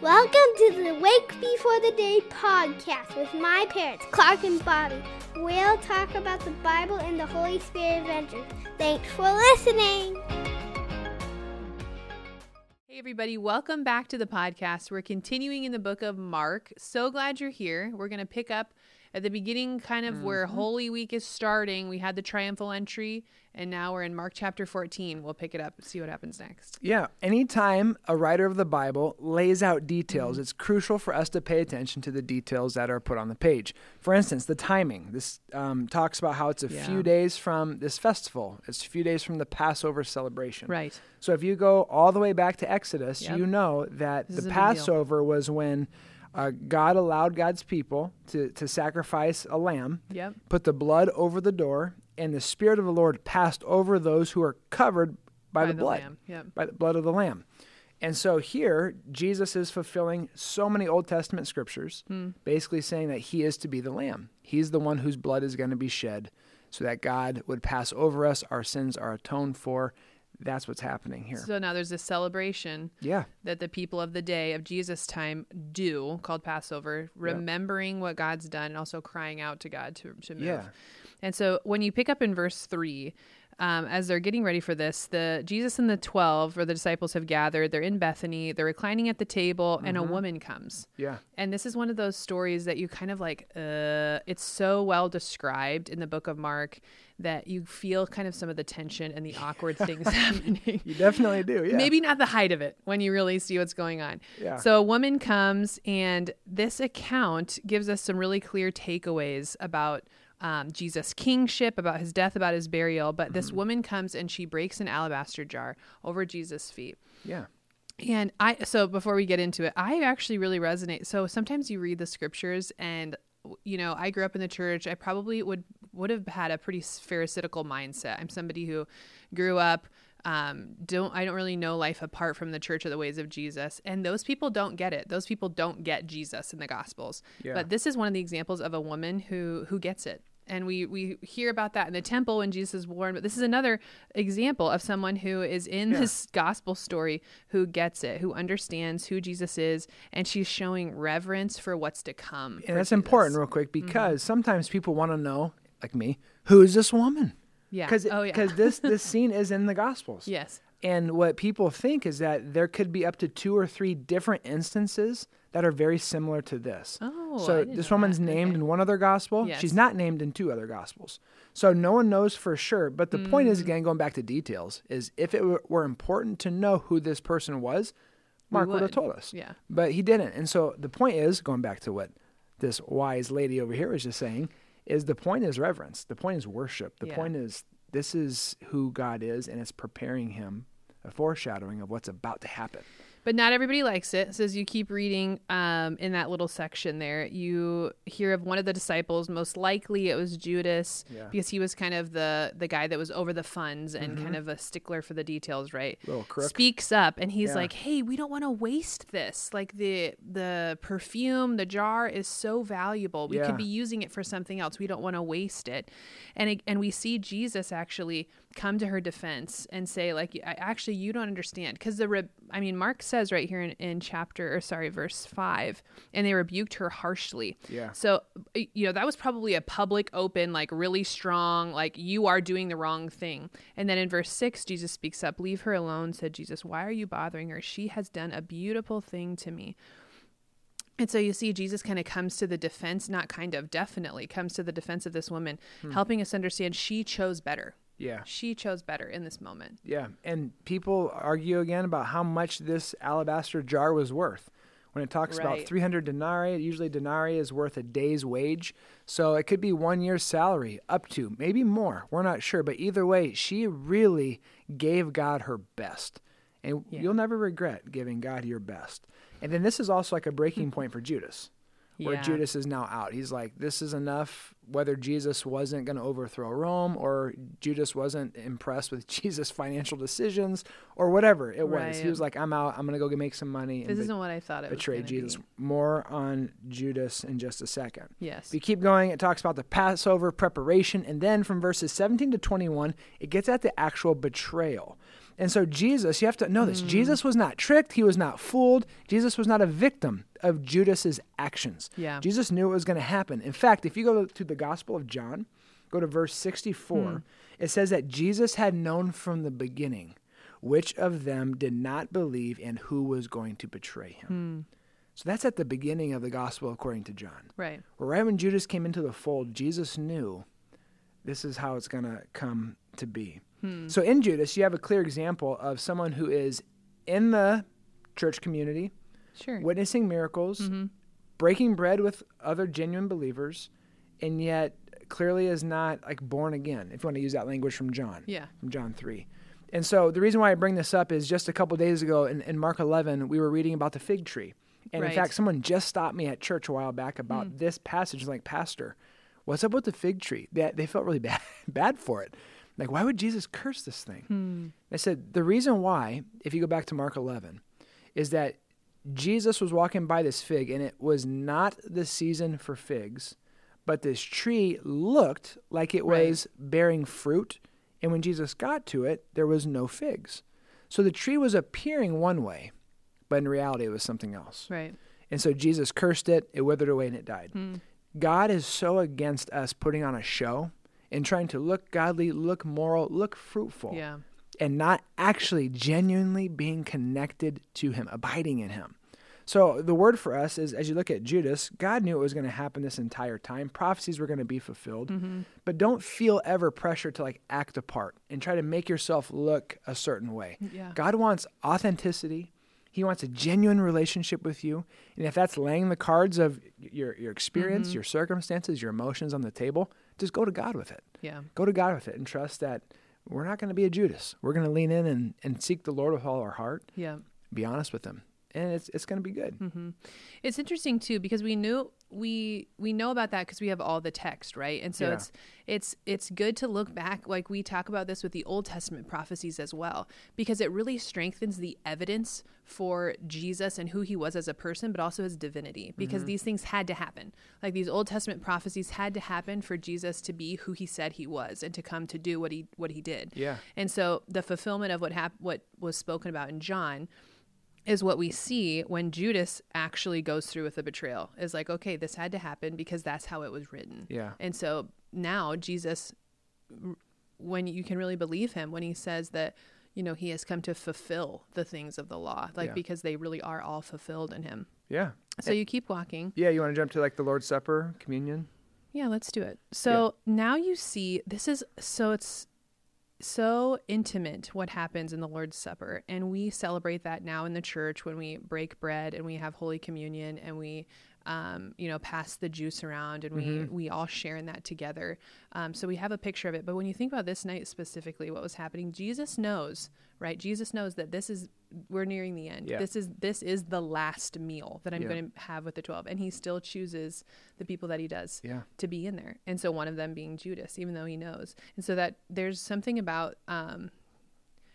Welcome to the Wake Before the Day podcast with my parents, Clark and Bobbie. We'll talk about the Bible and the Holy Spirit adventures. Thanks for listening. Hey, everybody, welcome back to the podcast. We're continuing in the book of Mark. So glad you're here. We're going to pick up at the beginning, kind of mm-hmm. where Holy Week is starting. We had the triumphal entry, and now we're in Mark chapter 14. We'll pick it up, see what happens next. Yeah. Anytime a writer of the Bible lays out details, mm-hmm. it's crucial for us to pay attention to the details that are put on the page. For instance, the timing. This um, talks about how it's a yeah. few days from this festival, it's a few days from the Passover celebration. Right. So if you go all the way back to Exodus, yep. you know that this the Passover was when uh, God allowed God's people to, to sacrifice a lamb, yep. put the blood over the door, and the Spirit of the Lord passed over those who are covered by, by the, the, blood, yep. by the blood of the lamb. And so here, Jesus is fulfilling so many Old Testament scriptures, hmm. basically saying that he is to be the lamb. He's the one whose blood is going to be shed so that God would pass over us, our sins are atoned for, that's what's happening here. So now there's a celebration yeah. that the people of the day of Jesus' time do called Passover, remembering yep. what God's done and also crying out to God to, to move. Yeah. And so when you pick up in verse 3, um, as they're getting ready for this, the Jesus and the twelve or the disciples have gathered. They're in Bethany. They're reclining at the table, mm-hmm. and a mm-hmm. woman comes. Yeah. And this is one of those stories that you kind of like. Uh, it's so well described in the book of Mark that you feel kind of some of the tension and the awkward things happening. You definitely do. Yeah. Maybe not the height of it when you really see what's going on. Yeah. So a woman comes, and this account gives us some really clear takeaways about um, Jesus' kingship, about his death, about his burial. But mm-hmm. this woman comes and she breaks an alabaster jar over Jesus' feet. Yeah. And I, so before we get into it, I actually really resonate. So sometimes you read the scriptures and you know, I grew up in the church. I probably would would have had a pretty pharisaical mindset. I'm somebody who grew up um, don't I don't really know life apart from the church or the ways of Jesus. And those people don't get it. Those people don't get Jesus in the gospels. Yeah. But this is one of the examples of a woman who who gets it and we we hear about that in the temple when Jesus is born. But this is another example of someone who is in yeah. this gospel story who gets it, who understands who Jesus is, and she's showing reverence for what's to come. And that's Jesus. important, real quick, mm-hmm. because mm-hmm. sometimes people want to know, like me, who is this woman? Yeah. Because oh, yeah. this this scene is in the Gospels. Yes. And what people think is that there could be up to two or three different instances that are very similar to this. Oh, so this woman's that. named okay. in one other gospel. Yes. She's not named in two other gospels. So no one knows for sure. But the mm. point is, mm. again, going back to details, is if it were important to know who this person was, Mark would. would have told us. Yeah. But he didn't. And so the point is, going back to what this wise lady over here was just saying, is the point is reverence. The point is worship. The yeah. point is this is who God is, and it's preparing him, a foreshadowing of what's about to happen. But not everybody likes it. So as you keep reading um, in that little section there, you hear of one of the disciples. Most likely, it was Judas, yeah. because he was kind of the the guy that was over the funds and mm-hmm. kind of a stickler for the details, right? Little crook. Speaks up, and he's yeah. like, "Hey, we don't want to waste this. Like the the perfume, the jar is so valuable. We yeah. could be using it for something else. We don't want to waste it." And it, and we see Jesus actually come to her defense and say like actually you don't understand because the re- i mean mark says right here in, in chapter or sorry verse 5 and they rebuked her harshly. Yeah. So you know that was probably a public open like really strong like you are doing the wrong thing. And then in verse 6 jesus speaks up leave her alone said jesus. Why are you bothering her? She has done a beautiful thing to me. And so you see, Jesus kind of comes to the defense, not kind of, definitely comes to the defense of this woman, hmm. helping us understand she chose better. Yeah. She chose better in this moment. Yeah. And people argue again about how much this alabaster jar was worth. When it talks right. about 300 denarii, usually denarii is worth a day's wage. So it could be one year's salary, up to, maybe more. We're not sure. But either way, she really gave God her best. And yeah. you'll never regret giving God your best. And then this is also like a breaking point for Judas where yeah. Judas is now out. He's like, this is enough. Whether Jesus wasn't going to overthrow Rome or Judas wasn't impressed with Jesus' financial decisions or whatever it was, right. he was like, I'm out. I'm going to go make some money. This isn't what I thought it betray Jesus. Be. More on Judas in just a second. Yes. If you keep going, it talks about the Passover preparation, and then from verses 17 to 21, it gets at the actual betrayal. And so Jesus, you have to know this. Hmm. Jesus was not tricked, he was not fooled. Jesus was not a victim of Judas's actions. Yeah. Jesus knew it was going to happen. In fact, if you go to the Gospel of John, go to verse 64, hmm. it says that Jesus had known from the beginning which of them did not believe and who was going to betray him. Hmm. So that's at the beginning of the Gospel according to John. Right. Well, right when Judas came into the fold, Jesus knew this is how it's going to come to be. Hmm. So in Judas, you have a clear example of someone who is in the church community, Sure. witnessing miracles, mm-hmm. breaking bread with other genuine believers, and yet clearly is not like born again, if you want to use that language from John, Yeah. from John 3. And so the reason why I bring this up is just a couple days ago in, in Mark 11, we were reading about the fig tree. And Right. in fact, someone just stopped me at church a while back about hmm. this passage, like, Pastor, what's up with the fig tree? They, they felt really bad, bad for it. Like, why would Jesus curse this thing? I said, the reason why, if you go back to Mark 11, is that Jesus was walking by this fig and it was not the season for figs, but this tree looked like it Right. was bearing fruit. And when Jesus got to it, there was no figs. So the tree was appearing one way, but in reality, it was something else. Right. And so Jesus cursed it, it withered away, and it died. Hmm. God is so against us putting on a show and trying to look godly, look moral, look fruitful Yeah. and not actually genuinely being connected to him, abiding in him. So the word for us is as you look at Judas, God knew it was going to happen this entire time. Prophecies were going to be fulfilled. Mm-hmm. But don't feel ever pressure to like act a part and try to make yourself look a certain way. Yeah. God wants authenticity. He wants a genuine relationship with you. And if that's laying the cards of your your experience, your circumstances, your emotions on the table, just go to God with it Yeah. go to God with it and trust that we're not going to be a Judas. We're going to lean in and, and seek the Lord with all our heart, Yeah. be honest with Him, and it's it's going to be good. Mm-hmm. It's interesting too because we knew we we know about that because we have all the text, right? And so Yeah. it's it's it's good to look back, like we talk about this with the Old Testament prophecies as well, because it really strengthens the evidence for Jesus and who he was as a person, but also his divinity. Because Mm-hmm. these things had to happen. Like these Old Testament prophecies had to happen for Jesus to be who he said he was and to come to do what he what he did. Yeah. And so the fulfillment of what hap- what was spoken about in John is what we see when Judas actually goes through with the betrayal. Is like, okay, this had to happen because that's how it was written. Yeah. And so now Jesus when you can really believe him when he says that you know he has come to fulfill the things of the law like Yeah. because they really are all fulfilled in him. Yeah. So you keep walking. Yeah. You want to jump to like the Lord's Supper, communion? Yeah, let's do it. So now you see this is so it's so intimate what happens in the Lord's Supper. And we celebrate that now in the church when we break bread and we have Holy Communion and we um, you know, pass the juice around and we we all share in that together. Um, so we have a picture of it. But when you think about this night specifically, what was happening, Jesus knows, right? Jesus knows that this is we're nearing the end. Yeah. This is this is the last meal that I'm Yeah. going to have with the twelve, and he still chooses the people that he does Yeah. to be in there. And so one of them being Judas, even though he knows. And so that there's something about um,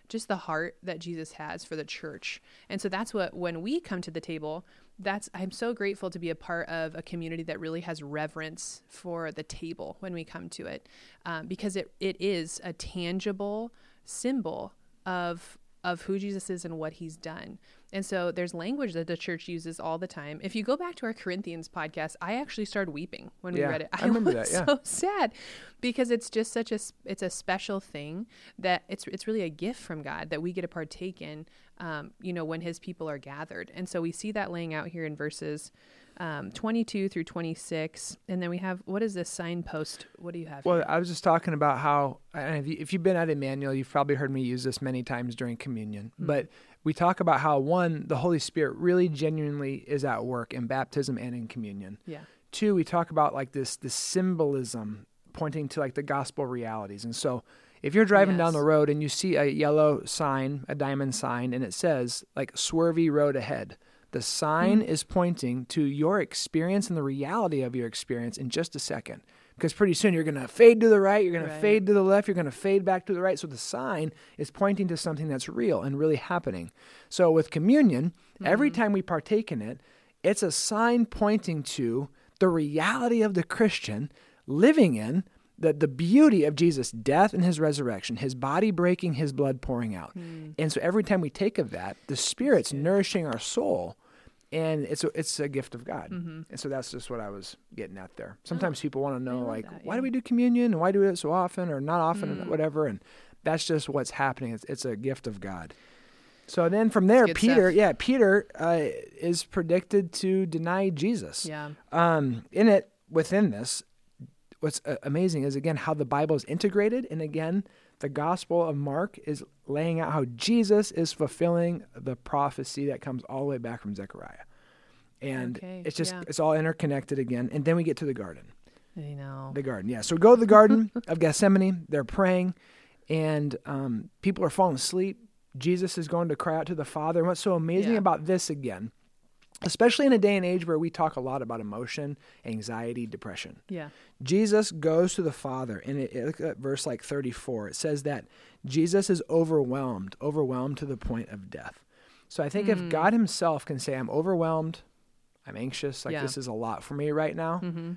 just the heart that Jesus has for the church. And so that's what, when we come to the table, that's, I'm so grateful to be a part of a community that really has reverence for the table when we come to it, um, because it, it is a tangible symbol of of who Jesus is and what he's done. And so there's language that the church uses all the time. If you go back to our Corinthians podcast, I actually started weeping when we read it. I remember was that, yeah. so sad because it's just such a it's a special thing that it's it's really a gift from God that we get to partake in um, you know when his people are gathered. And so we see that laying out here in verses um, 22 through 26 and then we have what is this signpost? What do you have? Well, here? I was just talking about how, and if, you, you've been at Emmanuel, you've probably heard me use this many times during communion. But we talk about how one, the Holy Spirit really genuinely is at work in baptism and in communion. yeah. Two, we talk about like this this symbolism pointing to like the gospel realities. And so if you're driving down the road and you see a yellow sign, a diamond sign, and it says like swervy road ahead, the sign is pointing to your experience and the reality of your experience in just a second. Because pretty soon you're going to fade to the right, you're going Right. to fade to the left, you're going to fade back to the right. So the sign is pointing to something that's real and really happening. So with communion, every time we partake in it, it's a sign pointing to the reality of the Christian living in the, the beauty of Jesus' death and his resurrection, his body breaking, his blood pouring out. Mm. And so every time we take of that, the Spirit's nourishing our soul, and it's a, it's a gift of God. Mm-hmm. And so that's just what I was getting at there. Sometimes people want to know, like, that, why do we do communion and why do we do it so often or not often Mm. and whatever? And that's just what's happening. It's, it's a gift of God. So then from there, Peter, stuff. yeah, Peter uh, is predicted to deny Jesus. Yeah. Um, in it, within this, what's amazing is again how the Bible is integrated, and again, the Gospel of Mark is laying out how Jesus is fulfilling the prophecy that comes all the way back from Zechariah, and Okay, it's just yeah. it's all interconnected again. And then we get to the garden, I know. the garden, yeah. So we go to the Garden of Gethsemane. They're praying, and um, people are falling asleep. Jesus is going to cry out to the Father. And what's so amazing Yeah. about this again, especially in a day and age where we talk a lot about emotion, anxiety, depression. yeah. Jesus goes to the Father, and it, it- look at verse like 34. It says that Jesus is overwhelmed, overwhelmed to the point of death. So I think if God Himself can say, I'm overwhelmed, I'm anxious, like Yeah. this is a lot for me right now, Mm-hmm.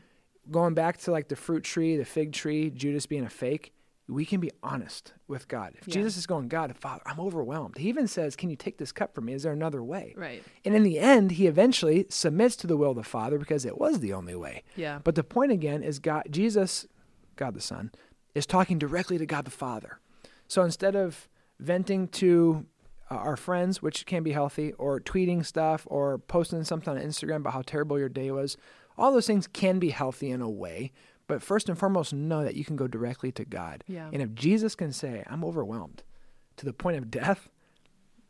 going back to like the fruit tree, the fig tree, Judas being a fake, we can be honest with God. If Yeah. Jesus is going, God, Father, I'm overwhelmed. He even says, Can you take this cup from me? Is there another way? Right. And in the end, he eventually submits to the will of the Father because it was the only way. Yeah. But the point again is God, Jesus, God the Son, is talking directly to God the Father. So instead of venting to uh, our friends, which can be healthy, or tweeting stuff, or posting something on Instagram about how terrible your day was, all those things can be healthy in a way. But first and foremost, know that you can go directly to God. Yeah. And if Jesus can say, I'm overwhelmed to the point of death,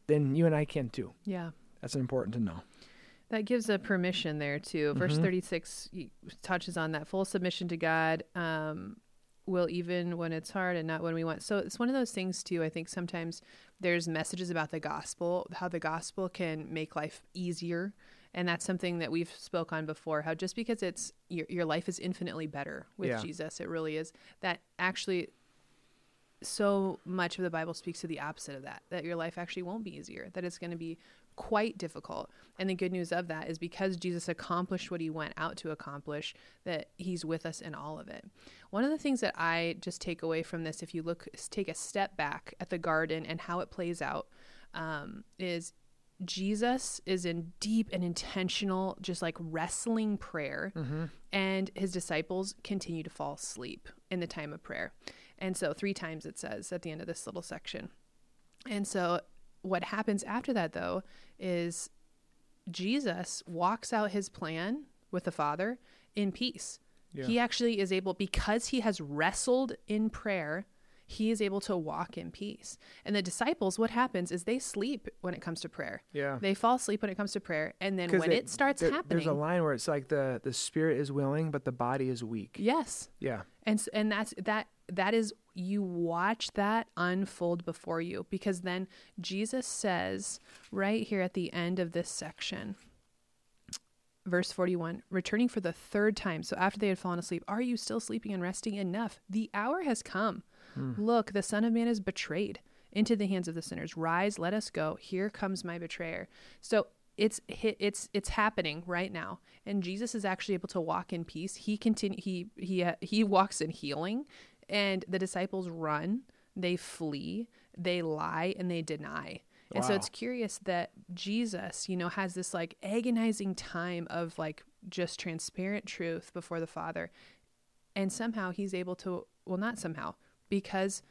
then you and I can too. Yeah. That's important to know. That gives a permission there too. Verse Mhm. 36 touches on that full submission to God. Um, will even when it's hard and not when we want. So it's one of those things too. I think sometimes there's messages about the gospel, how the gospel can make life easier, and that's something that we've spoke on before. How just because it's your your life is infinitely better with Yeah. Jesus, it really is. That actually so much of the Bible speaks to the opposite of that, that your life actually won't be easier, that it's going to be quite difficult. And the good news of that is because Jesus accomplished what he went out to accomplish, that he's with us in all of it. One of the things that I just take away from this, if you look, take a step back at the garden and how it plays out, um, is Jesus is in deep and intentional, just like wrestling prayer, mm-hmm. and his disciples continue to fall asleep in the time of prayer. And so, three times it says at the end of this little section. And so, what happens after that, though, is Jesus walks out his plan with the Father in peace. Yeah. He actually is able, because he has wrestled in prayer, he is able to walk in peace. And the disciples, what happens is they sleep when it comes to prayer. Yeah. They fall asleep when it comes to prayer. And then when they- it starts there- happening, There's a line where it's like the, the spirit is willing, but the body is weak. yes. Yeah. and and that's that that is you watch that unfold before you because then Jesus says right here at the end of this section verse 41 returning for the third time so after they had fallen asleep are you still sleeping and resting enough the hour has come look the son of man is betrayed into the hands of the sinners. Rise let us go. Here comes my betrayer. So it's it's it's happening right now. And jesus is actually able to walk in peace. He continue he he uh, he walks in healing. And the disciples run. They flee. They lie and they deny. And so it's curious that jesus you know has this like agonizing time of like just transparent truth before the father. And somehow he's able to well not somehow because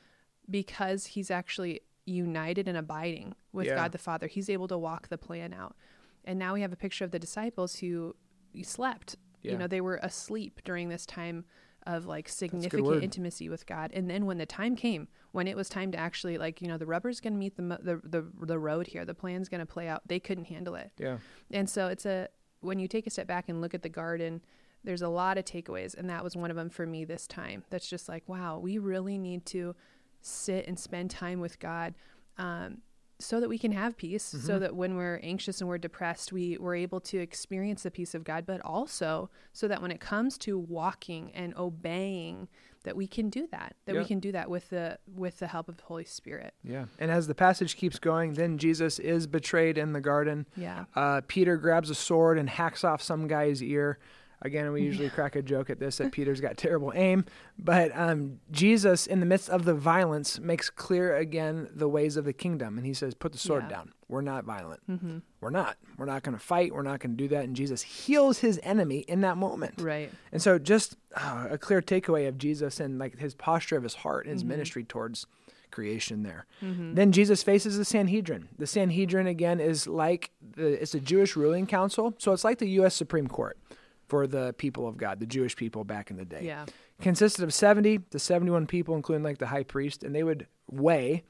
because he's actually united and abiding with Yeah. God the Father he's able to walk the plan out and now we have a picture of the disciples who slept Yeah. you know they were asleep during this time of like significant intimacy with God and then when the time came when it was time to actually like you know the rubber's going to meet the, the the the road here the plan's going to play out they couldn't handle it Yeah. and so it's a when you take a step back and look at the garden, there's a lot of takeaways, and that was one of them for me this time. That's just like, wow, we really need to sit and spend time with God. Um, so that we can have peace, so that when we're anxious and we're depressed, we we're able to experience the peace of God, but also so that when it comes to walking and obeying, that we can do that. That Yeah. we can do that with the with the help of the Holy Spirit. Yeah. And as the passage keeps going, then Jesus is betrayed in the garden. Yeah. Uh, Peter grabs a sword and hacks off some guy's ear. Again, we usually crack a joke at this that Peter's got terrible aim, but um, Jesus, in the midst of the violence, makes clear again the ways of the kingdom, and he says, "Put the sword Yeah. down. We're not violent. Mm-hmm. We're not. We're not going to fight. We're not going to do that." And Jesus heals his enemy in that moment. Right. And so, just uh, a clear takeaway of Jesus and like his posture of his heart, and his ministry towards creation there. Then Jesus faces the Sanhedrin. The Sanhedrin again is like the it's a Jewish ruling council, so it's like the U.S. Supreme Court for the people of God, the Jewish people back in the day. Yeah. Consisted of 70 to 71 people, including like the high priest, and they would weigh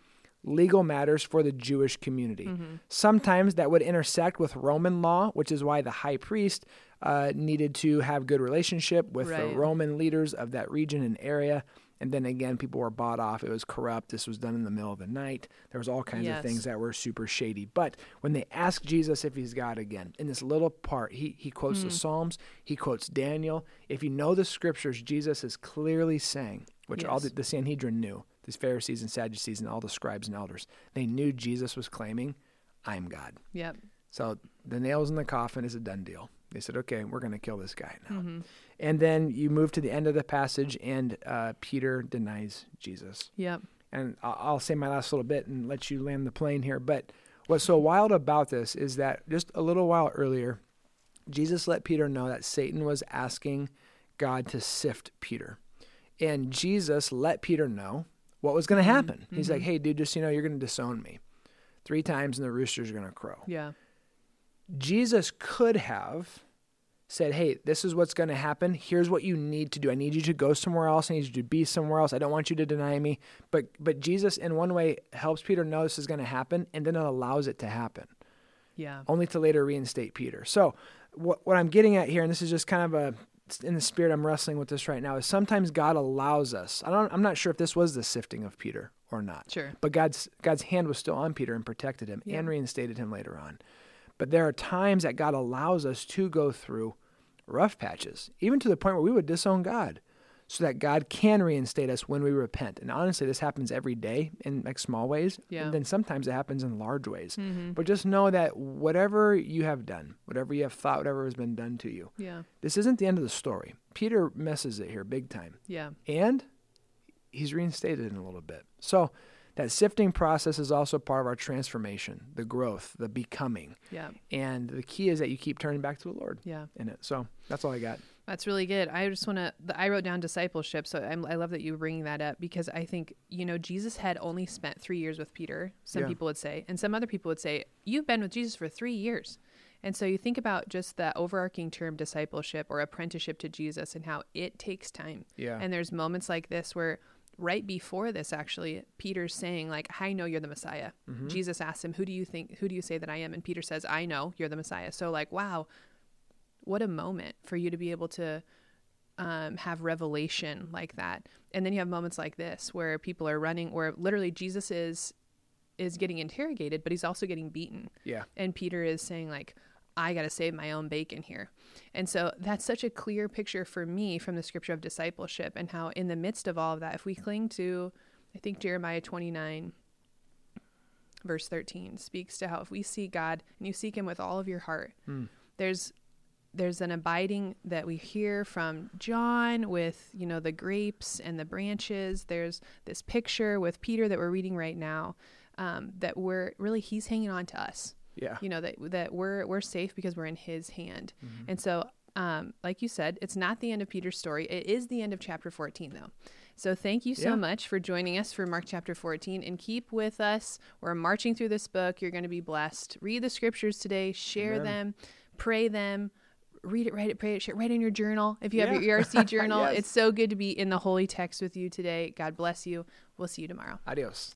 legal matters for the Jewish community. Sometimes that would intersect with Roman law, which is why the high priest uh, needed to have good relationship with the Roman leaders of that region and area. And then again, people were bought off. It was corrupt. This was done in the middle of the night. There was all kinds Yes. of things that were super shady. But when they ask Jesus if he's God again, in this little part, he, he quotes Hmm. the Psalms, he quotes Daniel. If you know the scriptures, Jesus is clearly saying, which all the, the Sanhedrin knew, these Pharisees and Sadducees and all the scribes and elders, they knew Jesus was claiming, I'm God. Yep. So the nails in the coffin is a done deal. They said, okay, we're going to kill this guy now. Mm-hmm. And then you move to the end of the passage, and uh, Peter denies Jesus. Yep. And I'll say my last little bit and let you land the plane here. But what's so wild about this is that just a little while earlier, Jesus let Peter know that Satan was asking God to sift Peter. And Jesus let Peter know what was going to happen. He's like, hey, dude, just you know, you're going to disown me three times and the rooster's going to crow. Yeah. Jesus could have said, Hey, this is what's going to happen. Here's what you need to do. I need you to go somewhere else. I need you to be somewhere else. I don't want you to deny me. But but Jesus in one way helps Peter know this is going to happen and then it allows it to happen, Yeah. only to later reinstate Peter. So what what I'm getting at here, and this is just kind of a in the spirit I'm wrestling with this right now, is sometimes God allows us. I don't I'm not sure if this was the sifting of Peter or not. Sure. But God's God's hand was still on Peter and protected him Yeah. and reinstated him later on. But there are times that God allows us to go through rough patches, even to the point where we would disown God, so that God can reinstate us when we repent. And honestly, this happens every day in like small ways. Yeah. And then sometimes it happens in large ways. Mm-hmm. But just know that whatever you have done, whatever you have thought, whatever has been done to you, Yeah. this isn't the end of the story. Peter messes it here big time Yeah. and he's reinstated in a little bit. So that sifting process is also part of our transformation, the growth, the becoming. Yeah. And the key is that you keep turning back to the Lord Yeah. in it. So that's all I got. That's really good. I just want to. I wrote down discipleship, so I'm, I love that you're bringing that up because I think you know Jesus had only spent three years with Peter. Some Yeah. people would say, and some other people would say, "You've been with Jesus for three years." And so you think about just that overarching term discipleship or apprenticeship to Jesus and how it takes time. Yeah. And there's moments like this where right before this actually Peter's saying like I know you're the Messiah. Jesus asks him, "Who do you think who do you say that I am?" And Peter says, "I know you're the Messiah." So like, wow, what a moment for you to be able to um, have revelation like that. And then you have moments like this where people are running, where literally Jesus is is getting interrogated, but he's also getting beaten. Yeah. And Peter is saying like, I got to save my own bacon here. And so that's such a clear picture for me from the scripture of discipleship and how in the midst of all of that, if we cling to, I think Jeremiah 29 verse 13 speaks to how if we seek God and you seek him with all of your heart, there's there's an abiding that we hear from John with, you know, the grapes and the branches. There's this picture with Peter that we're reading right now um, that we're really, he's hanging on to us. Yeah. You know, that, that we're, we're safe because we're in his hand. And so, um, like you said, it's not the end of Peter's story. It is the end of chapter 14, though. So thank you so Yeah. much for joining us for Mark chapter 14 and keep with us. We're marching through this book. You're going to be blessed. Read the scriptures today, share Amen. them, pray them, read it, write it, pray it, share, write in your journal. If you have Yeah. your ERC journal, Yes. it's so good to be in the holy text with you today. God bless you. We'll see you tomorrow. Adios.